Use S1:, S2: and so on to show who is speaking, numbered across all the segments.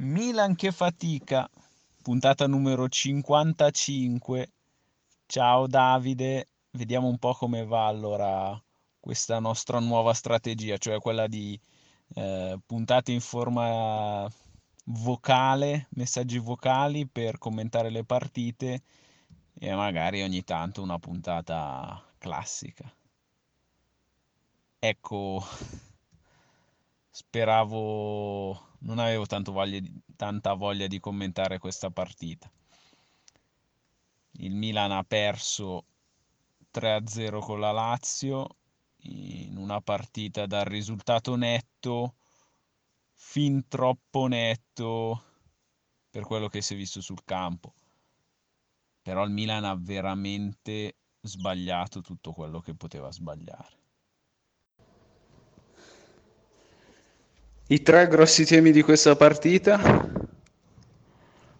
S1: Milan che fatica, puntata numero 55. Ciao Davide, vediamo un po' come va allora questa nostra nuova strategia, cioè quella di eh, puntate in forma vocale, messaggi vocali per commentare le partite e magari ogni tanto una puntata classica. Ecco, speravo, non avevo voglia di, tanta voglia di commentare questa partita. Il Milan ha perso 3-0 con la Lazio in una partita dal risultato netto, fin troppo netto per quello che si è visto sul campo. Però il Milan ha veramente sbagliato tutto quello che poteva sbagliare.
S2: I tre grossi temi di questa partita.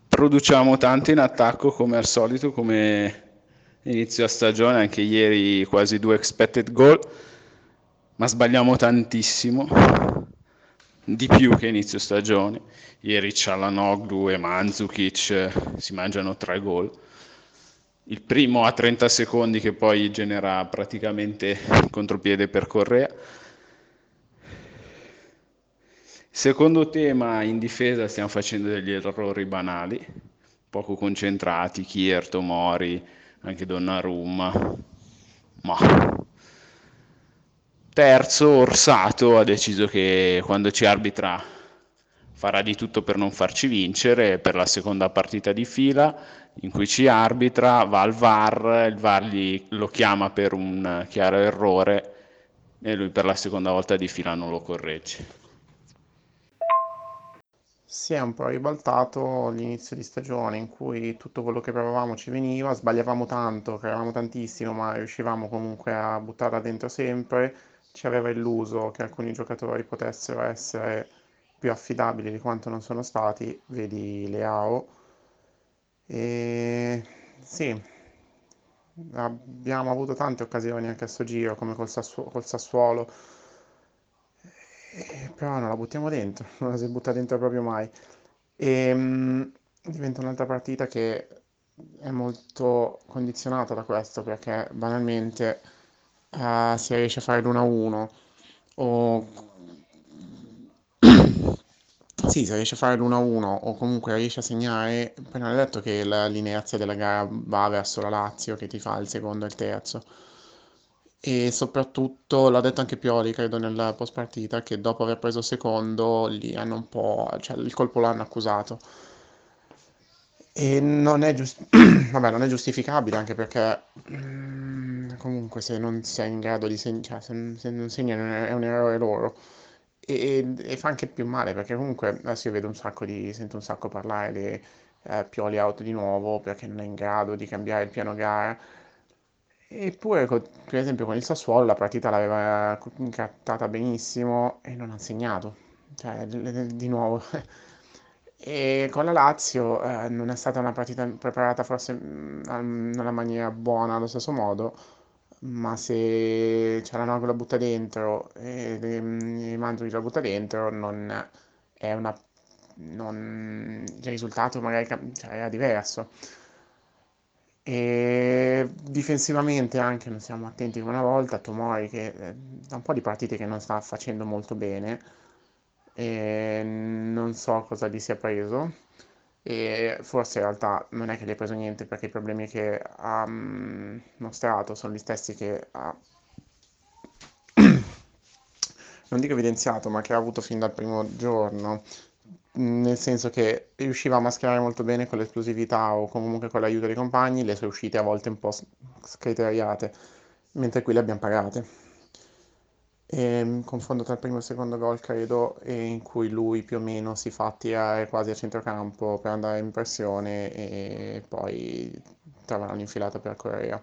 S2: Produciamo tanto in attacco come al solito, come inizio a stagione, anche ieri quasi due expected goal, ma sbagliamo tantissimo, di più che inizio stagione. Ieri Cialanoglu e Mandzukic si mangiano tre gol. Il primo a 30 secondi che poi genera praticamente contropiede per Correa Secondo tema, in difesa stiamo facendo degli errori banali, poco concentrati, Kier, Tomori, anche Donnarumma. Ma terzo, Orsato ha deciso che quando ci arbitra farà di tutto per non farci vincere per la seconda partita di fila in cui ci arbitra, va al VAR, il VAR gli, lo chiama per un chiaro errore e lui per la seconda volta di fila non lo corregge
S3: si è un po' ribaltato l'inizio di stagione in cui tutto quello che provavamo ci veniva, sbagliavamo tanto, creavamo tantissimo, ma riuscivamo comunque a buttarla dentro sempre. Ci aveva illuso che alcuni giocatori potessero essere più affidabili di quanto non sono stati, vedi Leao. E sì, abbiamo avuto tante occasioni anche a sto giro, come col, Sassuolo, col Sassuolo eh, però non la buttiamo dentro, non la si butta dentro proprio mai. E mh, diventa un'altra partita che è molto condizionata da questo perché banalmente uh, si riesce a fare l'1-1 o sì, se riesce a fare l'1-1 o comunque riesce a segnare, poi non è detto che la lineazione della gara va verso la Lazio che ti fa il secondo e il terzo e soprattutto l'ha detto anche Pioli, credo, nella post partita, che dopo aver preso secondo lì hanno un po', cioè il colpo l'hanno accusato. E non è, giust- Vabbè, non è giustificabile anche perché mm, comunque se non sei in grado di segnare, cioè, se, non segnano è un errore loro. E, e, fa anche più male perché comunque adesso io vedo un sacco di, sento un sacco parlare di eh, Pioli out di nuovo perché non è in grado di cambiare il piano gara Eppure, per esempio, con il Sassuolo la partita l'aveva incattata benissimo e non ha segnato, cioè, di nuovo. E con la Lazio eh, non è stata una partita preparata forse mm, nella maniera buona allo stesso modo, ma se c'è la butta dentro e i Mandzukic la butta dentro, non è una... Non, il risultato magari cioè, era diverso. E difensivamente anche non siamo attenti come una volta. Tomori che eh, da un po' di partite che non sta facendo molto bene. E non so cosa gli sia preso. E forse in realtà non è che gli ha preso niente perché i problemi che ha mm, mostrato sono gli stessi che ha non dico evidenziato ma che ha avuto fin dal primo giorno nel senso che riusciva a mascherare molto bene con l'esplosività o comunque con l'aiuto dei compagni le sue uscite a volte un po' scriteriate, mentre qui le abbiamo pagate. E, mm, confondo tra il primo e il secondo gol, credo, in cui lui più o meno si fa tirare quasi a centrocampo per andare in pressione e poi trova un'infilata per Correa.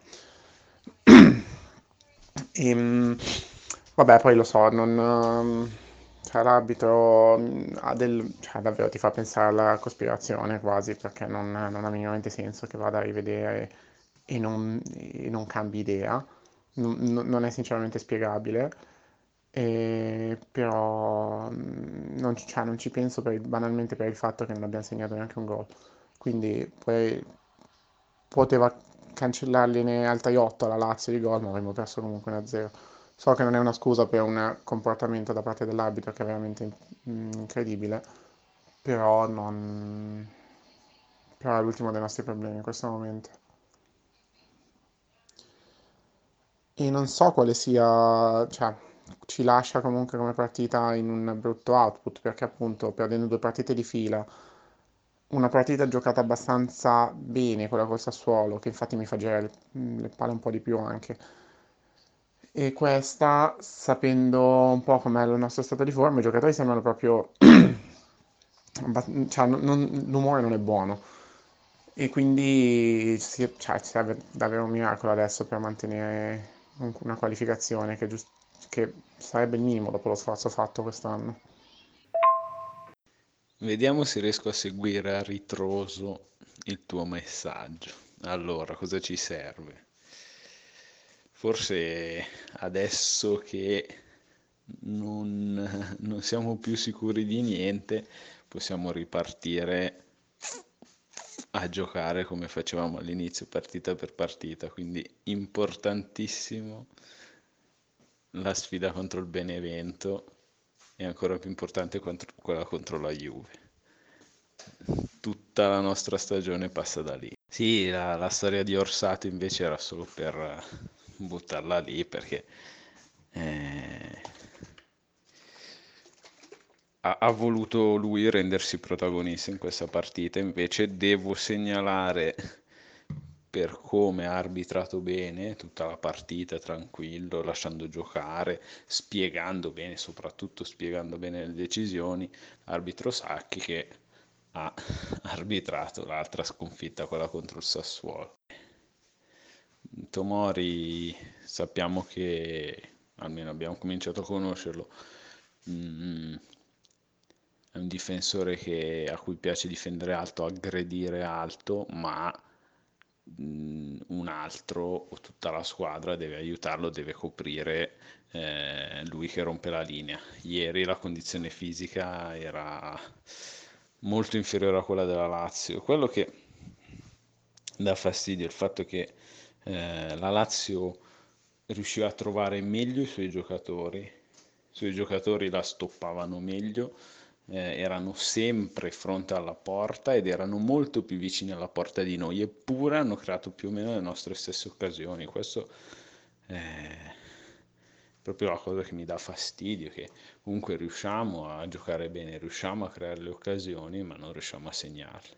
S3: e, mm, vabbè, poi lo so, non cioè, l'arbitro mm, ha del, cioè, davvero ti fa pensare alla cospirazione quasi perché non, non ha minimamente senso che vada a rivedere e non, e non cambi idea, non, non, è sinceramente spiegabile. E però mm, non, cioè, non ci penso per banalmente per il fatto che non abbiamo segnato neanche un gol. Quindi poi poteva cancellargliene altri 8 alla Lazio di gol, ma avremmo perso comunque 1-0. So che non è una scusa per un comportamento da parte dell'arbitro che è veramente mm, incredibile, però non... però è l'ultimo dei nostri problemi in questo momento. E non so quale sia, cioè, ci lascia comunque come partita in un brutto output, perché appunto perdendo due partite di fila, una partita giocata abbastanza bene con la col Sassuolo, che infatti mi fa girare le, le palle un po' di più anche. E questa, sapendo un po' com'è il nostro stato di forma, i giocatori sembrano proprio... cioè, non, l'umore non è buono. E quindi sì, cioè, ci serve davvero un miracolo adesso per mantenere una qualificazione che, giust- che sarebbe il minimo dopo lo sforzo fatto quest'anno.
S1: Vediamo se riesco a seguire a ritroso il tuo messaggio. Allora, cosa ci serve? Forse adesso che non, non siamo più sicuri di niente, possiamo ripartire a giocare come facevamo all'inizio, partita per partita. Quindi importantissimo la sfida contro il Benevento e ancora più importante quella contro la Juve. Tutta la nostra stagione passa da lì. Sì, la, la storia di Orsato invece era solo per buttarla lì perché eh, ha, ha voluto lui rendersi protagonista in questa partita. Invece devo segnalare per come ha arbitrato bene tutta la partita, tranquillo, lasciando giocare, spiegando bene, soprattutto spiegando bene le decisioni, arbitro Sacchi che ha arbitrato l'altra sconfitta, quella contro il Sassuolo. Tomori sappiamo che, almeno abbiamo cominciato a conoscerlo, mm, è un difensore che, a cui piace difendere alto, aggredire alto, ma un altro o tutta la squadra deve aiutarlo, deve coprire eh, lui che rompe la linea. Ieri la condizione fisica era molto inferiore a quella della Lazio. Quello che dà fastidio è il fatto che eh, la Lazio riusciva a trovare meglio i suoi giocatori, i suoi giocatori la stoppavano meglio eh, erano sempre fronte alla porta ed erano molto più vicini alla porta di noi, eppure hanno creato più o meno le nostre stesse occasioni. Questo è proprio la cosa che mi dà fastidio, che comunque riusciamo a giocare bene, riusciamo a creare le occasioni, ma non riusciamo a segnarle.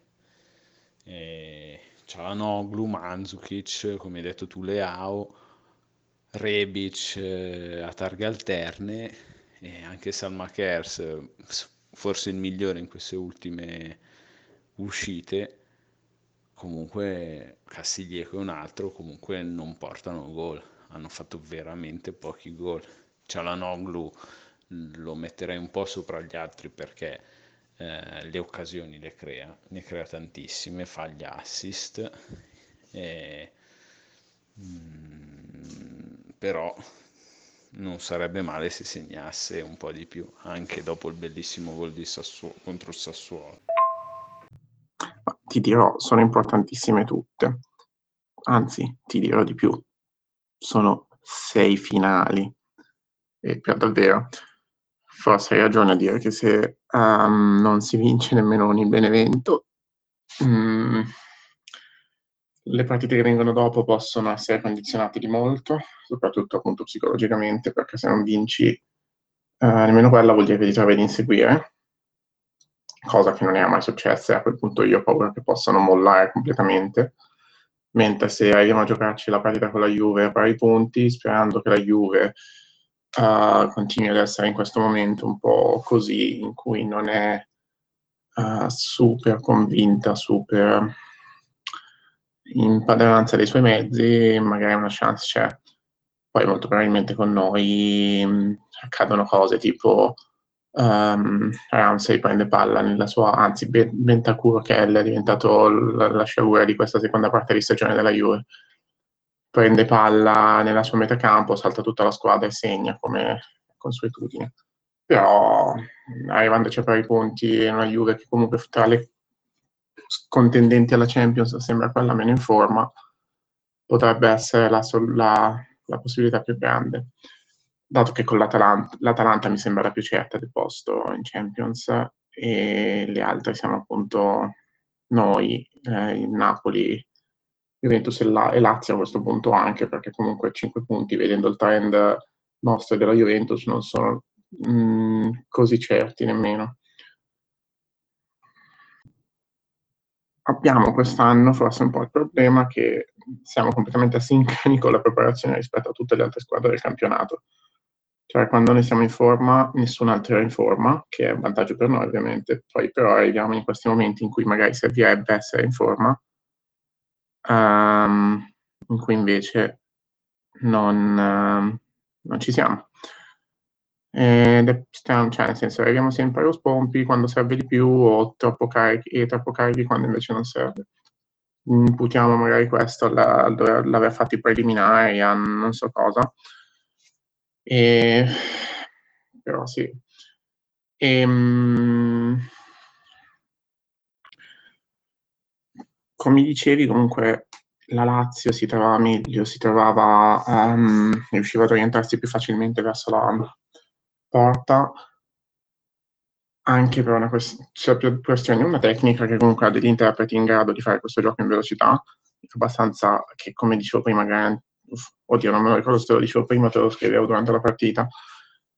S1: E... Cialanoglu, Mandzukic, come hai detto tu, Leao, Rebic eh, a targhe alterne e anche Salma Kers forse il migliore in queste ultime uscite, comunque Castiglieco e un altro comunque non portano gol, hanno fatto veramente pochi gol. Cialanoglu lo metterei un po' sopra gli altri perché eh, le occasioni le crea, ne crea tantissime, fa gli assist, e, mm, però non sarebbe male se segnasse un po' di più, anche dopo il bellissimo gol di Sassuolo, contro il Sassuolo.
S3: ti dirò, sono importantissime tutte. Anzi, ti dirò di più. Sono sei finali. E per davvero, forse hai ragione a dire che se um, non si vince nemmeno con il Benevento, um, le partite che vengono dopo possono essere condizionate di molto, soprattutto appunto psicologicamente, perché se non vinci eh, nemmeno quella vuol dire che ti trovi ad inseguire, cosa che non è mai successa e a quel punto io ho paura che possano mollare completamente. Mentre se arriviamo a giocarci la partita con la Juve a pari punti, sperando che la Juve uh, continui ad essere in questo momento un po' così, in cui non è uh, super convinta, super in padronanza dei suoi mezzi, magari una chance c'è. Poi molto probabilmente con noi mh, mm, accadono cose tipo um, Ramsey prende palla nella sua, anzi Bentancur che è diventato la, la sciagura di questa seconda parte di stagione della Juve. Prende palla nella sua metacampo, salta tutta la squadra e segna come consuetudine. Però arrivando a cercare i punti, una Juve che comunque tra le contendenti alla Champions sembra quella meno in forma, potrebbe essere la, la, la possibilità più grande dato che con l'Atalanta, l'Atalanta mi sembra la più certa del posto in Champions e le altre siamo appunto noi, eh, il Napoli, Juventus e, la, e Lazio a questo punto anche perché comunque 5 punti vedendo il trend nostro della Juventus non sono mh, mm, così certi nemmeno. Abbiamo quest'anno forse un po' il problema che siamo completamente asincroni con la preparazione rispetto a tutte le altre squadre del campionato cioè quando noi siamo in forma, nessun altro è in forma, che è un vantaggio per noi ovviamente. Poi però arriviamo in questi momenti in cui magari servirebbe essere in forma, um, in cui invece non, uh, non ci siamo. Ed cioè nel senso arriviamo sempre allo spompi quando serve di più o troppo carichi, e troppo carichi quando invece non serve. Imputiamo magari questo all'aver fatto i preliminari a non so cosa e, però sì. E, ehm, come dicevi, comunque la Lazio si trovava meglio, si trovava, um, riusciva ad orientarsi più facilmente verso la porta, anche per una quest- cioè più questione, una tecnica che comunque ha degli interpreti in grado di fare questo gioco in velocità, abbastanza, che come dicevo prima, oddio non me lo ricordo se te lo dicevo prima, te lo scrivevo durante la partita,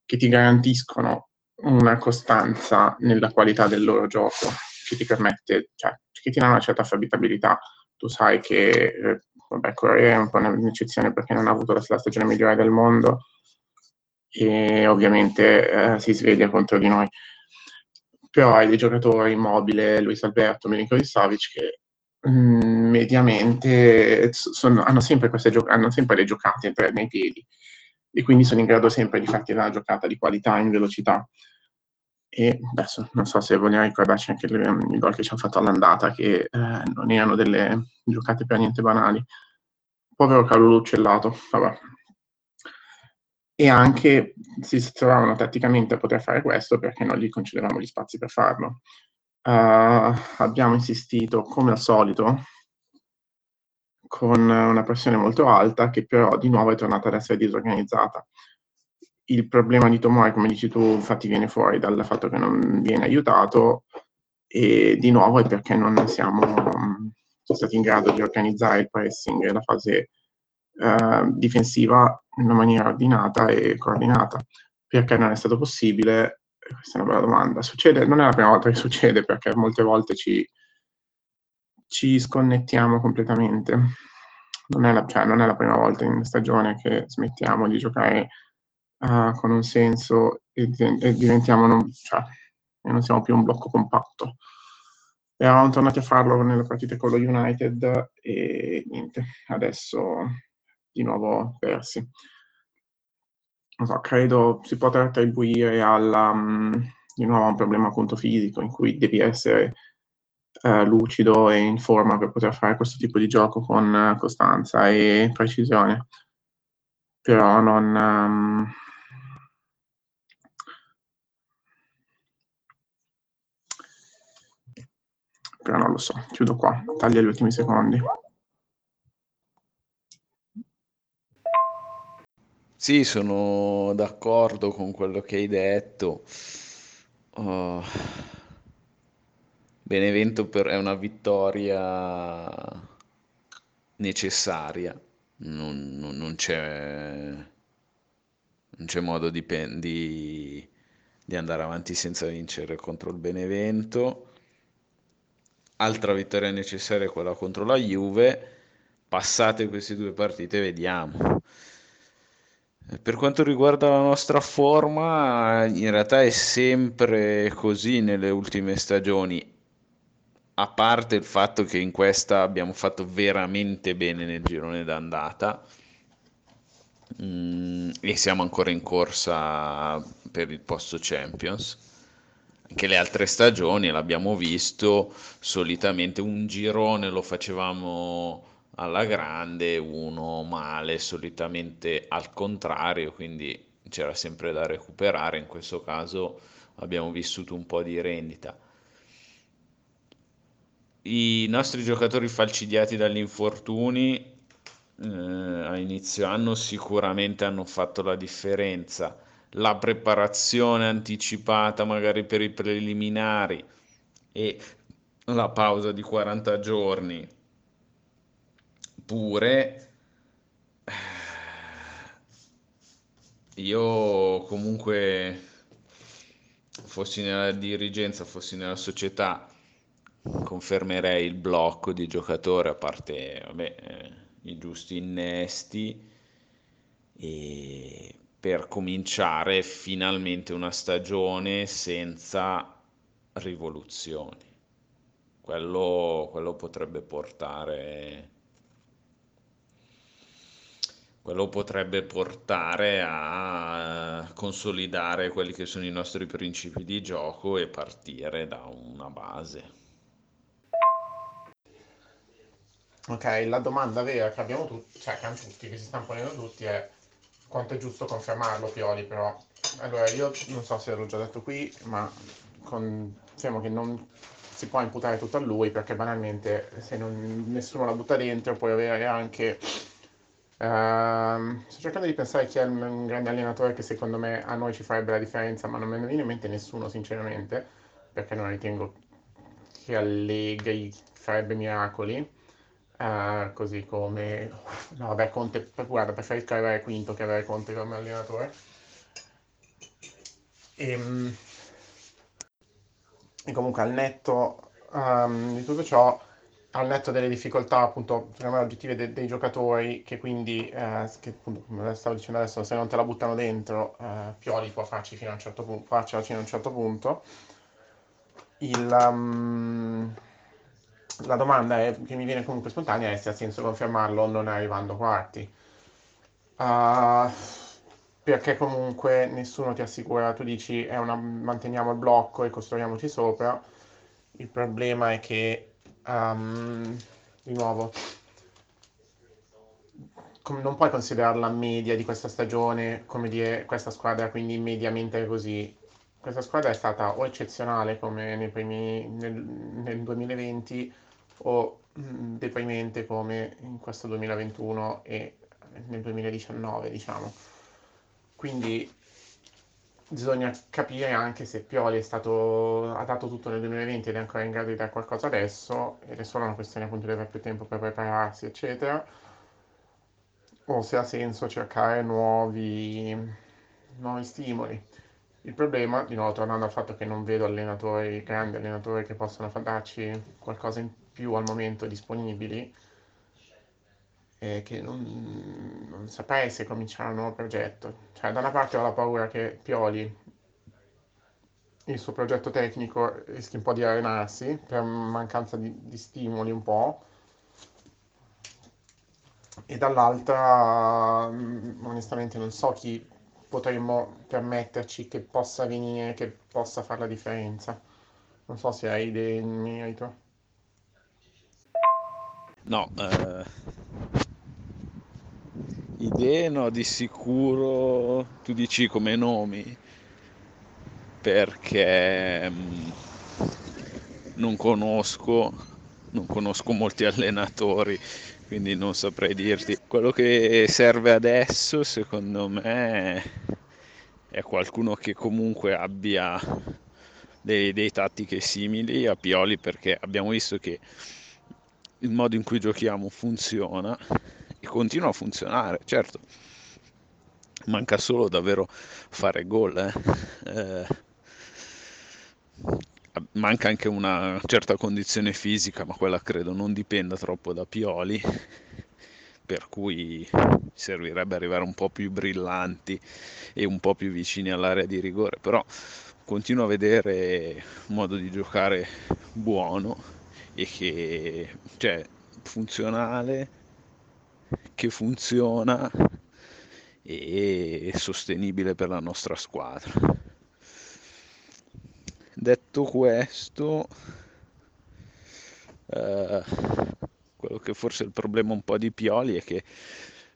S3: che ti garantiscono una costanza nella qualità del loro gioco, che ti permette, cioè, che ti dà una certa affabilità. Tu sai che, eh, vabbè, Corea è un po' un'eccezione perché non ha avuto la, la stagione migliore del mondo e ovviamente eh, si sveglia contro di noi. Però hai dei giocatori immobile, Luis Alberto, Milinkovic Savic, che Mhmm, mediamente sono, hanno, sempre gio- hanno sempre le giocate nei piedi e quindi sono in grado sempre di farti una giocata di qualità in velocità. E adesso non so se vogliamo ricordarci anche le, i gol che ci hanno fatto all'andata, che eh, non erano delle giocate per niente banali. Povero Carlo Uccellato, vabbè. E anche si trovavano tatticamente a poter fare questo perché non gli concedevamo gli spazi per farlo. Uh, abbiamo insistito come al solito con una pressione molto alta che però di nuovo è tornata ad essere disorganizzata. Il problema di Tomori, come dici tu, infatti viene fuori dal fatto che non viene aiutato e di nuovo è perché non siamo um, stati in grado di organizzare il pressing e la fase uh, difensiva in una maniera ordinata e coordinata. Perché non è stato possibile questa è una bella domanda. Succede, non è la prima volta che succede perché molte volte ci, ci sconnettiamo completamente. Non è, la, cioè, non è, la, prima volta in stagione che smettiamo di giocare uh, con un senso e, e diventiamo, non, cioè, non siamo più un blocco compatto. Eravamo tornati a farlo nelle partite con lo United e niente, adesso di nuovo persi non so, credo si potrà attribuire alla, um, di nuovo a un problema appunto fisico in cui devi essere uh, lucido e in forma per poter fare questo tipo di gioco con uh, costanza e precisione. Però non... Um, però non lo so, chiudo qua, taglia gli ultimi secondi.
S1: Sì, sono d'accordo con quello che hai detto. Oh, Benevento per- è una vittoria necessaria, non, non- non c'è, non c'è modo di, di- di andare avanti senza vincere contro il Benevento. Altra vittoria necessaria è quella contro la Juve. Passate queste due partite, vediamo. Per quanto riguarda la nostra forma, in realtà è sempre così nelle ultime stagioni, a parte il fatto che in questa abbiamo fatto veramente bene nel girone d'andata mm, e siamo ancora in corsa per il posto Champions. Anche le altre stagioni l'abbiamo visto, solitamente un girone lo facevamo alla grande, uno male, solitamente al contrario, quindi c'era sempre da recuperare, in questo caso abbiamo vissuto un po' di rendita. I nostri giocatori falcidiati dagli infortuni eh, a inizio anno sicuramente hanno fatto la differenza. La preparazione anticipata magari per i preliminari e la pausa di 40 giorni. Pure io comunque fossi nella dirigenza, fossi nella società, confermerei il blocco di giocatore a parte vabbè, eh, i giusti innesti e per cominciare finalmente una stagione senza rivoluzioni. Quello, quello potrebbe portare quello potrebbe portare a consolidare quelli che sono i nostri principi di gioco e partire da una base.
S3: Ok, la domanda vera che abbiamo tutti, cioè che hanno tutti, che si stanno ponendo tutti è quanto è giusto confermarlo Pioli però. Allora io non so se l'ho già detto qui, ma confermo che non si può imputare tutto a lui perché banalmente se non, nessuno la butta dentro puoi avere anche Uh, sto cercando di pensare chi è un grande allenatore che secondo me a noi ci farebbe la differenza, ma non me ne viene in mente nessuno, sinceramente, perché non ritengo che Allegri farebbe miracoli. Uh, così come no, vabbè, Conte, guarda, preferisco avere Quinto che avere Conte come allenatore. E, ehm, e comunque al netto um, di tutto ciò al netto delle difficoltà appunto oggettive de- dei giocatori che quindi eh, che appunto come stavo dicendo adesso se non te la buttano dentro eh, Pioli può farci fino a un certo punto farcela fino a un certo punto il, um, la domanda è, che mi viene comunque spontanea è se ha senso confermarlo non arrivando quarti uh, perché comunque nessuno ti assicura tu dici una, manteniamo il blocco e costruiamoci sopra il problema è che um, di nuovo, non puoi considerarla media di questa stagione, come dire questa squadra quindi mediamente così. Questa squadra è stata o eccezionale come primi, nel, nel 2020 o mh, deprimente come in questo 2021 e nel 2019, diciamo. Quindi bisogna capire anche se Pioli stato, ha dato tutto nel 2020 ed è ancora in grado di dare qualcosa adesso, ed è solo una questione appunto di avere più tempo per prepararsi, eccetera, o se ha senso cercare nuovi, nuovi stimoli. Il problema, di nuovo tornando al fatto che non vedo allenatori, grandi allenatori che possano darci qualcosa in più al momento disponibili, eh, che non, non, saprei se cominciare un nuovo progetto. Cioè, da una parte ho la paura che Pioli, il suo progetto tecnico, rischi un po' di arenarsi per mancanza di, di stimoli un po', e dall'altra, mm, onestamente, non so chi potremmo permetterci che possa venire, che possa fare la differenza. Non so se hai idee in merito.
S1: No, eh, idee no, di sicuro tu dici come nomi perché mm, non conosco, non conosco molti allenatori, quindi non saprei dirti. Quello che serve adesso, secondo me, è qualcuno che comunque abbia delle idee tattiche simili a Pioli, perché abbiamo visto che il modo in cui giochiamo funziona e continua a funzionare, certo. Manca solo davvero fare gol. Eh. Eh, manca anche una certa condizione fisica, ma quella credo non dipenda troppo da Pioli, per cui servirebbe arrivare un po' più brillanti e un po' più vicini all'area di rigore, però continuo a vedere un modo di giocare buono e che cioè funzionale che funziona e sostenibile per la nostra squadra. Detto questo, eh, quello che forse è il problema un po' di Pioli è che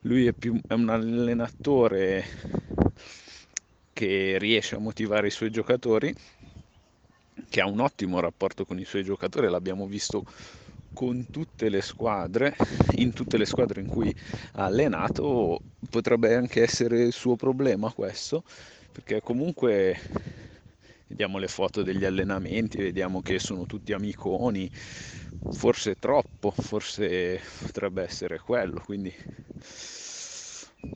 S1: lui è, più, è un allenatore che riesce a motivare i suoi giocatori, che ha un ottimo rapporto con i suoi giocatori, l'abbiamo visto con tutte le squadre, in tutte le squadre in cui ha allenato, potrebbe anche essere il suo problema questo, perché comunque vediamo le foto degli allenamenti, vediamo che sono tutti amiconi, forse troppo, forse potrebbe essere quello, quindi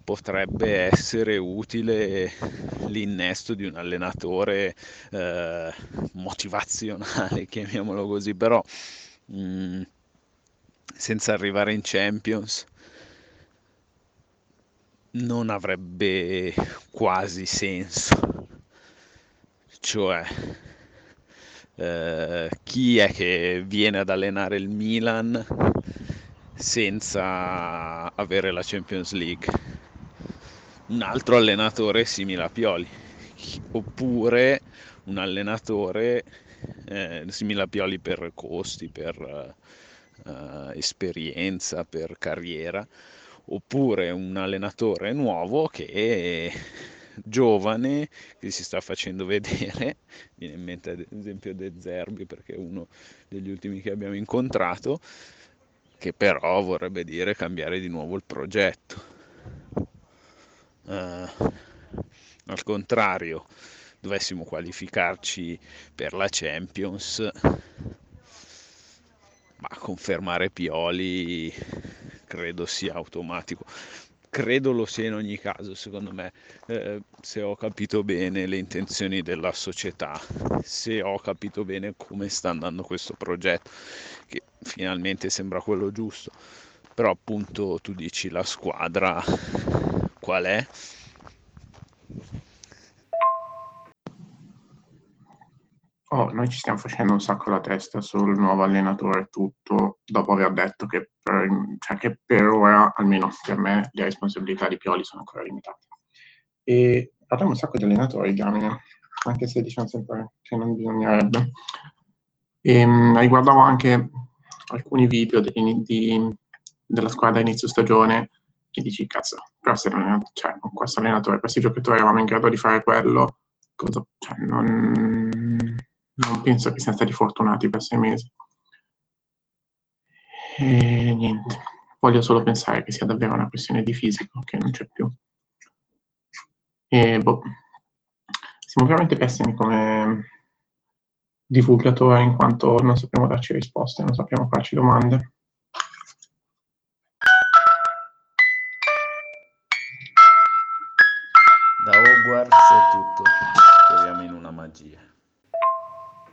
S1: potrebbe essere utile l'innesto di un allenatore eh, motivazionale, chiamiamolo così, però mh, mm, senza arrivare in Champions non avrebbe quasi senso. Cioè, eh, chi è che viene ad allenare il Milan senza avere la Champions League? Un altro allenatore simile a Pioli, oppure un allenatore eh, simile a Pioli per costi, per uh, esperienza, per carriera, oppure un allenatore nuovo che giovane che si sta facendo vedere, viene in mente ad esempio De Zerbi perché è uno degli ultimi che abbiamo incontrato, che però vorrebbe dire cambiare di nuovo il progetto. Uh, al contrario, dovessimo qualificarci per la Champions, ma confermare Pioli credo sia automatico credo lo sia in ogni caso, secondo me, eh, se ho capito bene le intenzioni della società, se ho capito bene come sta andando questo progetto, che finalmente sembra quello giusto. Però appunto tu dici la squadra qual è?
S3: Noi ci stiamo facendo un sacco la testa sul nuovo allenatore tutto, dopo aver detto che per, cioè che per ora, almeno per me, le responsabilità di Pioli sono ancora limitate. E parliamo un sacco di allenatori, Gamine, anche se diciamo sempre che non bisognerebbe. E, um, riguardavo anche alcuni video di, di, della squadra inizio stagione e dici, cazzo, però se cioè, con questo allenatore, questi giocatori eravamo in grado di fare quello, cosa, cioè, non non penso che siano stati fortunati per sei mesi. E niente, voglio solo pensare che sia davvero una questione di fisico, che non c'è più. E boh, siamo veramente pessimi come divulgatore in quanto non sappiamo darci risposte, non sappiamo farci domande. Da Hogwarts è tutto, troviamo in una magia.